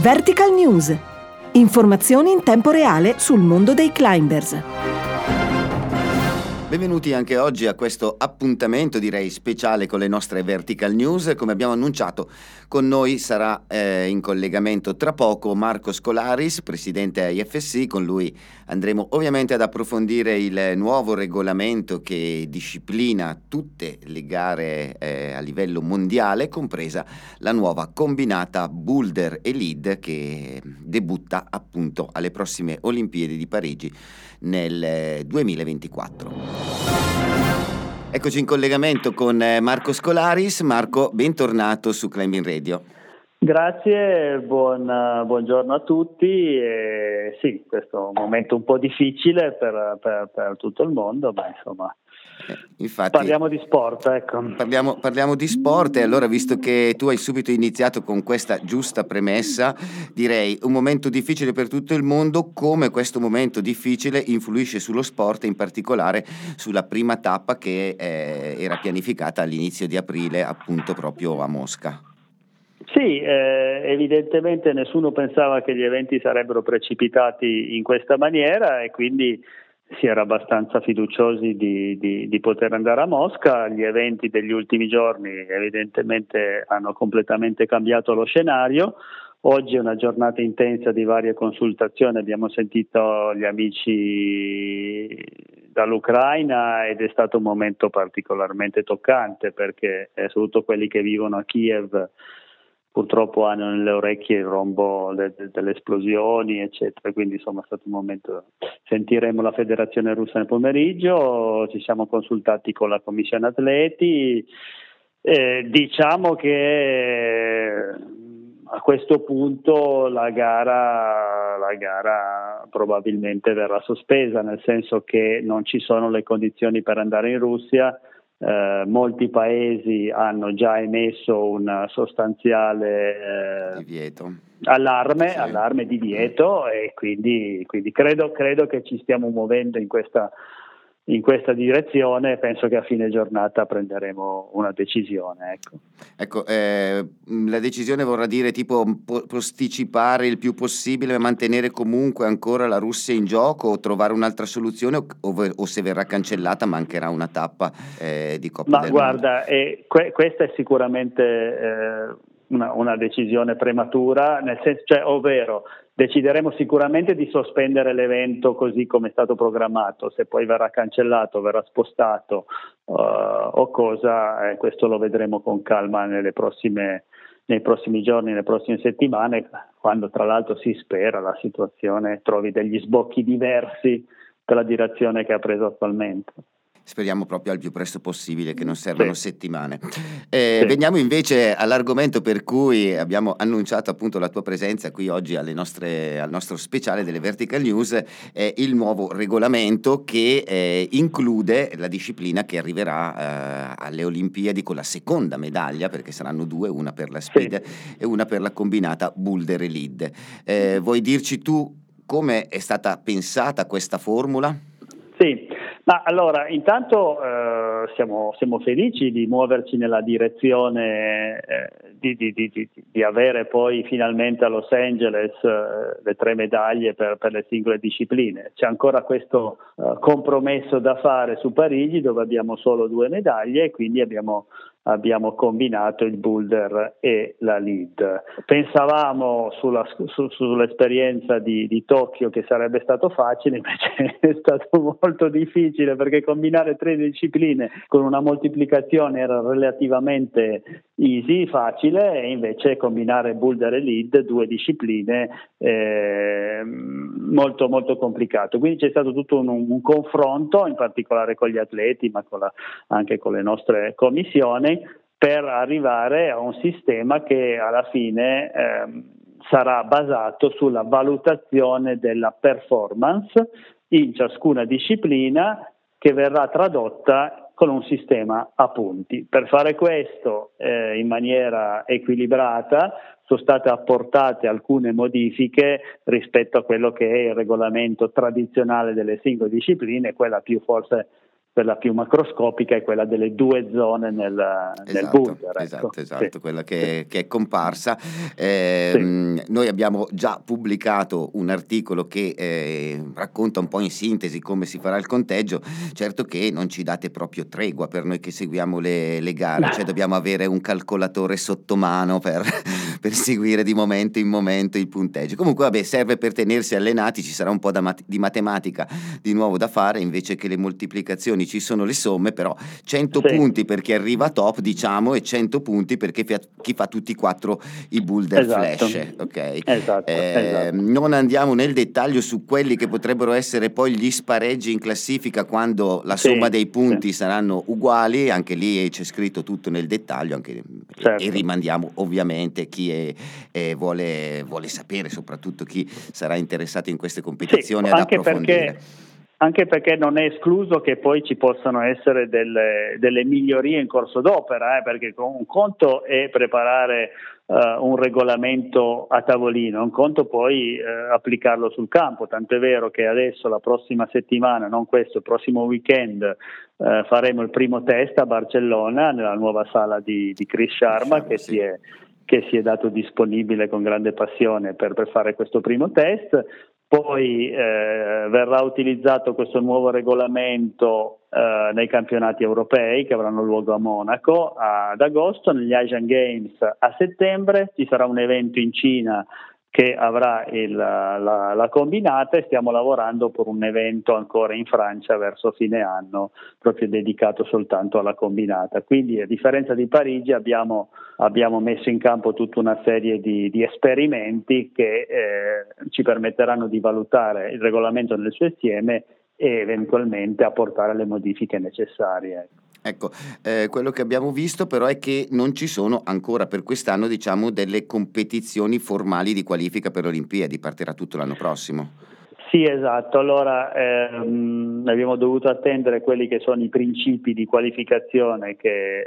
Vertical News. Informazioni in tempo reale sul mondo dei climbers. Benvenuti anche oggi a questo appuntamento direi speciale con le nostre Vertical News. Come abbiamo annunciato, con noi sarà eh, in collegamento tra poco Marco Scolaris, presidente IFSC. Con lui andremo ovviamente ad approfondire il nuovo regolamento che disciplina tutte le gare eh, a livello mondiale, compresa la nuova combinata Boulder e Lead che debutta appunto alle prossime Olimpiadi di Parigi nel 2024. Eh, Eccoci in collegamento con eh, Marco Scolaris. Marco, bentornato su Climbing Radio. Grazie, buon, buongiorno a tutti. E sì, questo è un momento un po' difficile per, per, per tutto il mondo, ma insomma Eh, Infatti, parliamo di sport, ecco. Parliamo, parliamo di sport e allora visto che tu hai subito iniziato con questa giusta premessa, direi un momento difficile per tutto il mondo, come questo momento difficile influisce sullo sport, in particolare sulla prima tappa che eh, era pianificata all'inizio di aprile appunto proprio a Mosca. Sì, eh, evidentemente nessuno pensava che gli eventi sarebbero precipitati in questa maniera e quindi si era abbastanza fiduciosi di, di, di, poter andare a Mosca. Gli eventi degli ultimi giorni evidentemente hanno completamente cambiato lo scenario. Oggi è una giornata intensa di varie consultazioni, abbiamo sentito gli amici dall'Ucraina ed è stato un momento particolarmente toccante perché eh, soprattutto quelli che vivono a Kiev purtroppo hanno nelle orecchie il rombo de- delle esplosioni, eccetera. Quindi insomma è stato un momento. Sentiremo la Federazione Russa nel pomeriggio, ci siamo consultati con la Commissione Atleti. Eh, diciamo che a questo punto la gara, la gara probabilmente verrà sospesa, nel senso che non ci sono le condizioni per andare in Russia eh, molti paesi hanno già emesso un sostanziale eh, allarme, sì. allarme divieto e quindi, quindi credo, credo, che ci stiamo muovendo in questa, in questa direzione penso che a fine giornata prenderemo una decisione. Ecco, ecco eh, la decisione vorrà dire tipo posticipare il più possibile, mantenere comunque ancora la Russia in gioco o trovare un'altra soluzione o, o, o se verrà cancellata mancherà una tappa eh, di Coppa Ma del guarda, eh, que- questa è sicuramente eh, una, una, decisione prematura, senso, cioè, ovvero decideremo sicuramente di sospendere l'evento così come è stato programmato, se poi verrà cancellato, verrà spostato uh, o cosa, eh, questo lo vedremo con calma prossime, nei prossimi giorni, nelle prossime settimane, quando tra l'altro si spera la situazione trovi degli sbocchi diversi dalla direzione che ha preso attualmente. Speriamo proprio al più presto possibile, che non servano sì. settimane. Eh, sì. Veniamo invece all'argomento per cui abbiamo annunciato appunto la tua presenza qui oggi nostre, al nostro speciale delle Vertical News, eh, il nuovo regolamento che eh, include la disciplina che arriverà eh, alle Olimpiadi con la seconda medaglia, perché saranno due, una per la speed sì. e una per la combinata Boulder e Lead. Eh, vuoi dirci tu come è stata pensata questa formula? Ma allora intanto eh, siamo, siamo, felici di muoverci nella direzione eh, di, di, di, di, avere poi finalmente a Los Angeles eh, le tre medaglie per, per, le singole discipline. C'è ancora questo eh, compromesso da fare su Parigi dove abbiamo solo due medaglie e quindi abbiamo abbiamo combinato il boulder e la lead. Pensavamo sulla, su, sull'esperienza di, di, Tokyo che sarebbe stato facile, invece è stato molto difficile perché combinare tre discipline con una moltiplicazione era relativamente easy, facile, e invece combinare boulder e lead, due discipline, eh, molto molto complicato. Quindi c'è stato tutto un, un confronto, in particolare con gli atleti, ma con la, anche con le nostre commissioni per arrivare a un sistema che alla fine ehm, sarà basato sulla valutazione della performance in ciascuna disciplina che verrà tradotta con un sistema a punti. Per fare questo eh, in maniera equilibrata sono state apportate alcune modifiche rispetto a quello che è il regolamento tradizionale delle singole discipline, quella più forse quella più macroscopica è quella delle due zone nel, esatto, nel bunker. Ecco. Esatto, esatto, sì. quella che, che, è comparsa. Eh, sì. Noi abbiamo già pubblicato un articolo che eh, racconta un po' in sintesi come si farà il conteggio. Certo che non ci date proprio tregua per noi che seguiamo le, le gare, cioè dobbiamo avere un calcolatore sotto mano per, per, seguire di momento in momento il punteggio. Comunque, vabbè, serve per tenersi allenati, ci sarà un po' mat- di matematica di nuovo da fare invece che le moltiplicazioni posizioni ci sono le somme, però 100 sì. punti per chi arriva top, diciamo, e 100 punti per chi fa, chi fa tutti e quattro i boulder esatto. flash. Okay? Esatto, eh, esatto. Non andiamo nel dettaglio su quelli che potrebbero essere poi gli spareggi in classifica quando la somma sì, dei punti sì. saranno uguali, anche lì c'è scritto tutto nel dettaglio anche, certo. e rimandiamo ovviamente chi è, è, vuole, vuole, sapere, soprattutto chi sarà interessato in queste competizioni ad approfondire. Perché anche perché non è escluso che poi ci possano essere delle, delle migliorie in corso d'opera, eh, perché un conto è preparare uh, un regolamento a tavolino, un conto poi uh, applicarlo sul campo, tant'è vero che adesso la prossima settimana, non questo, il prossimo weekend uh, faremo il primo test a Barcellona nella nuova sala di, di Chris Sharma che si è che si è dato disponibile con grande passione per, per fare questo primo test. Poi eh, verrà utilizzato questo nuovo regolamento eh, nei campionati europei che avranno luogo a Monaco ad agosto, negli Asian Games a settembre, ci sarà un evento in Cina che avrà il, la, la, combinata e stiamo lavorando per un evento ancora in Francia verso fine anno, proprio dedicato soltanto alla combinata. Quindi a differenza di Parigi abbiamo, abbiamo messo in campo tutta una serie di, di esperimenti che eh, ci permetteranno di valutare il regolamento nel suo insieme e eventualmente apportare le modifiche necessarie. Ecco, eh, quello che abbiamo visto però è che non ci sono ancora per quest'anno diciamo, delle competizioni formali di qualifica per le Olimpiadi, partirà tutto l'anno prossimo. Sì, esatto. Allora ehm, abbiamo dovuto attendere quelli che sono i principi di qualificazione che eh,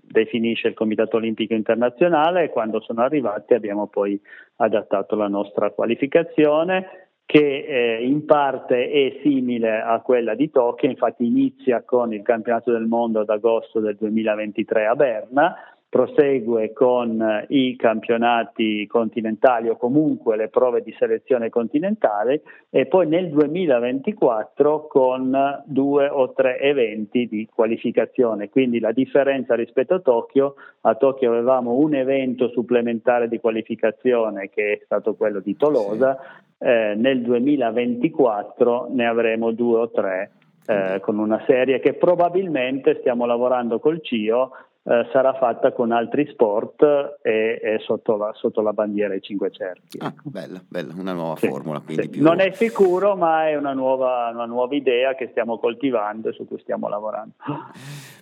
definisce il Comitato Olimpico Internazionale e quando sono arrivati abbiamo poi adattato la nostra qualificazione che eh, in parte è simile a quella di Tokyo, infatti inizia con il campionato del mondo ad agosto del 2023 a Berna, prosegue con eh, i campionati continentali o comunque le prove di selezione continentale e poi nel 2024 con due o tre eventi di qualificazione. Quindi la differenza rispetto a Tokyo, a Tokyo avevamo un evento supplementare di qualificazione che è stato quello di Tolosa, eh, nel 2024 ne avremo due o tre eh, con una serie che probabilmente stiamo lavorando col CIO eh, sarà fatta con altri sport e, e sotto, la, sotto, la, bandiera ai cinque cerchi. Ah, bella, bella, una nuova sì, formula. Sì. Più... Non è sicuro, ma è una nuova, una nuova, idea che stiamo coltivando e su cui stiamo lavorando.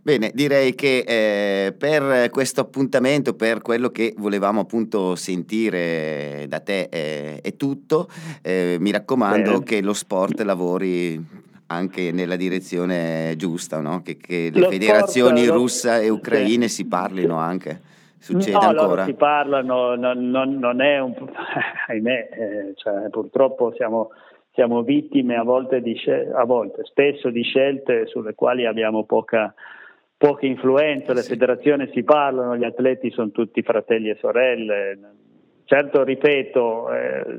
Bene, direi che eh, per questo appuntamento, per quello che volevamo appunto sentire da te eh, è tutto. Eh, mi raccomando Bene. che lo sport lavori anche nella direzione giusta, no? che, che le Lo federazioni sport, russa e ucraine sì. si parlino anche. Succede no, ancora? Loro si parlano, non, non, non è un... ahimè, eh, cioè, purtroppo siamo, siamo, vittime a volte, di, a volte, spesso di scelte sulle quali abbiamo poca, poca influenza, le sì. federazioni si parlano, gli atleti sono tutti fratelli e sorelle. Certo, ripeto, eh,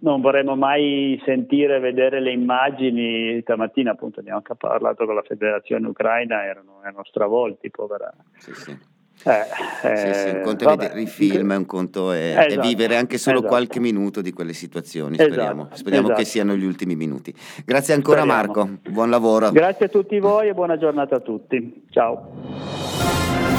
non vorremmo mai sentire, vedere le immagini. Stamattina appunto abbiamo anche parlato con la federazione ucraina, erano, erano stravolti, povera. Sì, sì. Eh, sì, sì, un conto è vedere i film, un conto è, esatto, è vivere anche solo esatto. qualche minuto di quelle situazioni. Speriamo, esatto, speriamo che esatto. siano gli ultimi minuti. Grazie ancora Speriamo. Marco, buon lavoro. Grazie a tutti voi e buona giornata a tutti. Ciao.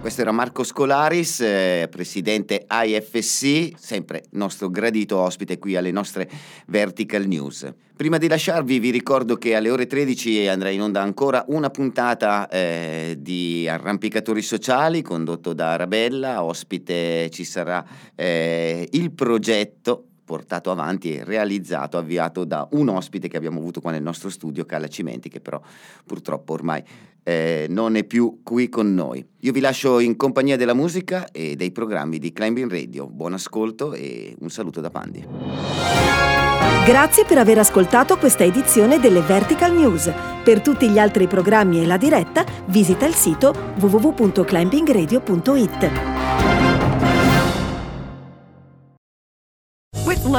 Questo era Marco Scolaris, eh, presidente IFSC, sempre nostro gradito ospite qui alle nostre Vertical News. Prima di lasciarvi vi ricordo che alle ore 13 andrà in onda ancora una puntata eh, di Arrampicatori Sociali condotto da Arabella, ospite ci sarà eh, il progetto portato avanti e realizzato, avviato da un ospite che abbiamo avuto qua nel nostro studio, Carla Cimenti, che però purtroppo ormai eh, non è più qui con noi. Io vi lascio in compagnia della musica e dei programmi di Climbing Radio. Buon ascolto e un saluto da Pandi. Grazie per aver ascoltato questa edizione delle Vertical News. Per tutti gli altri programmi e la diretta, visita il sito www.climbingradio.it.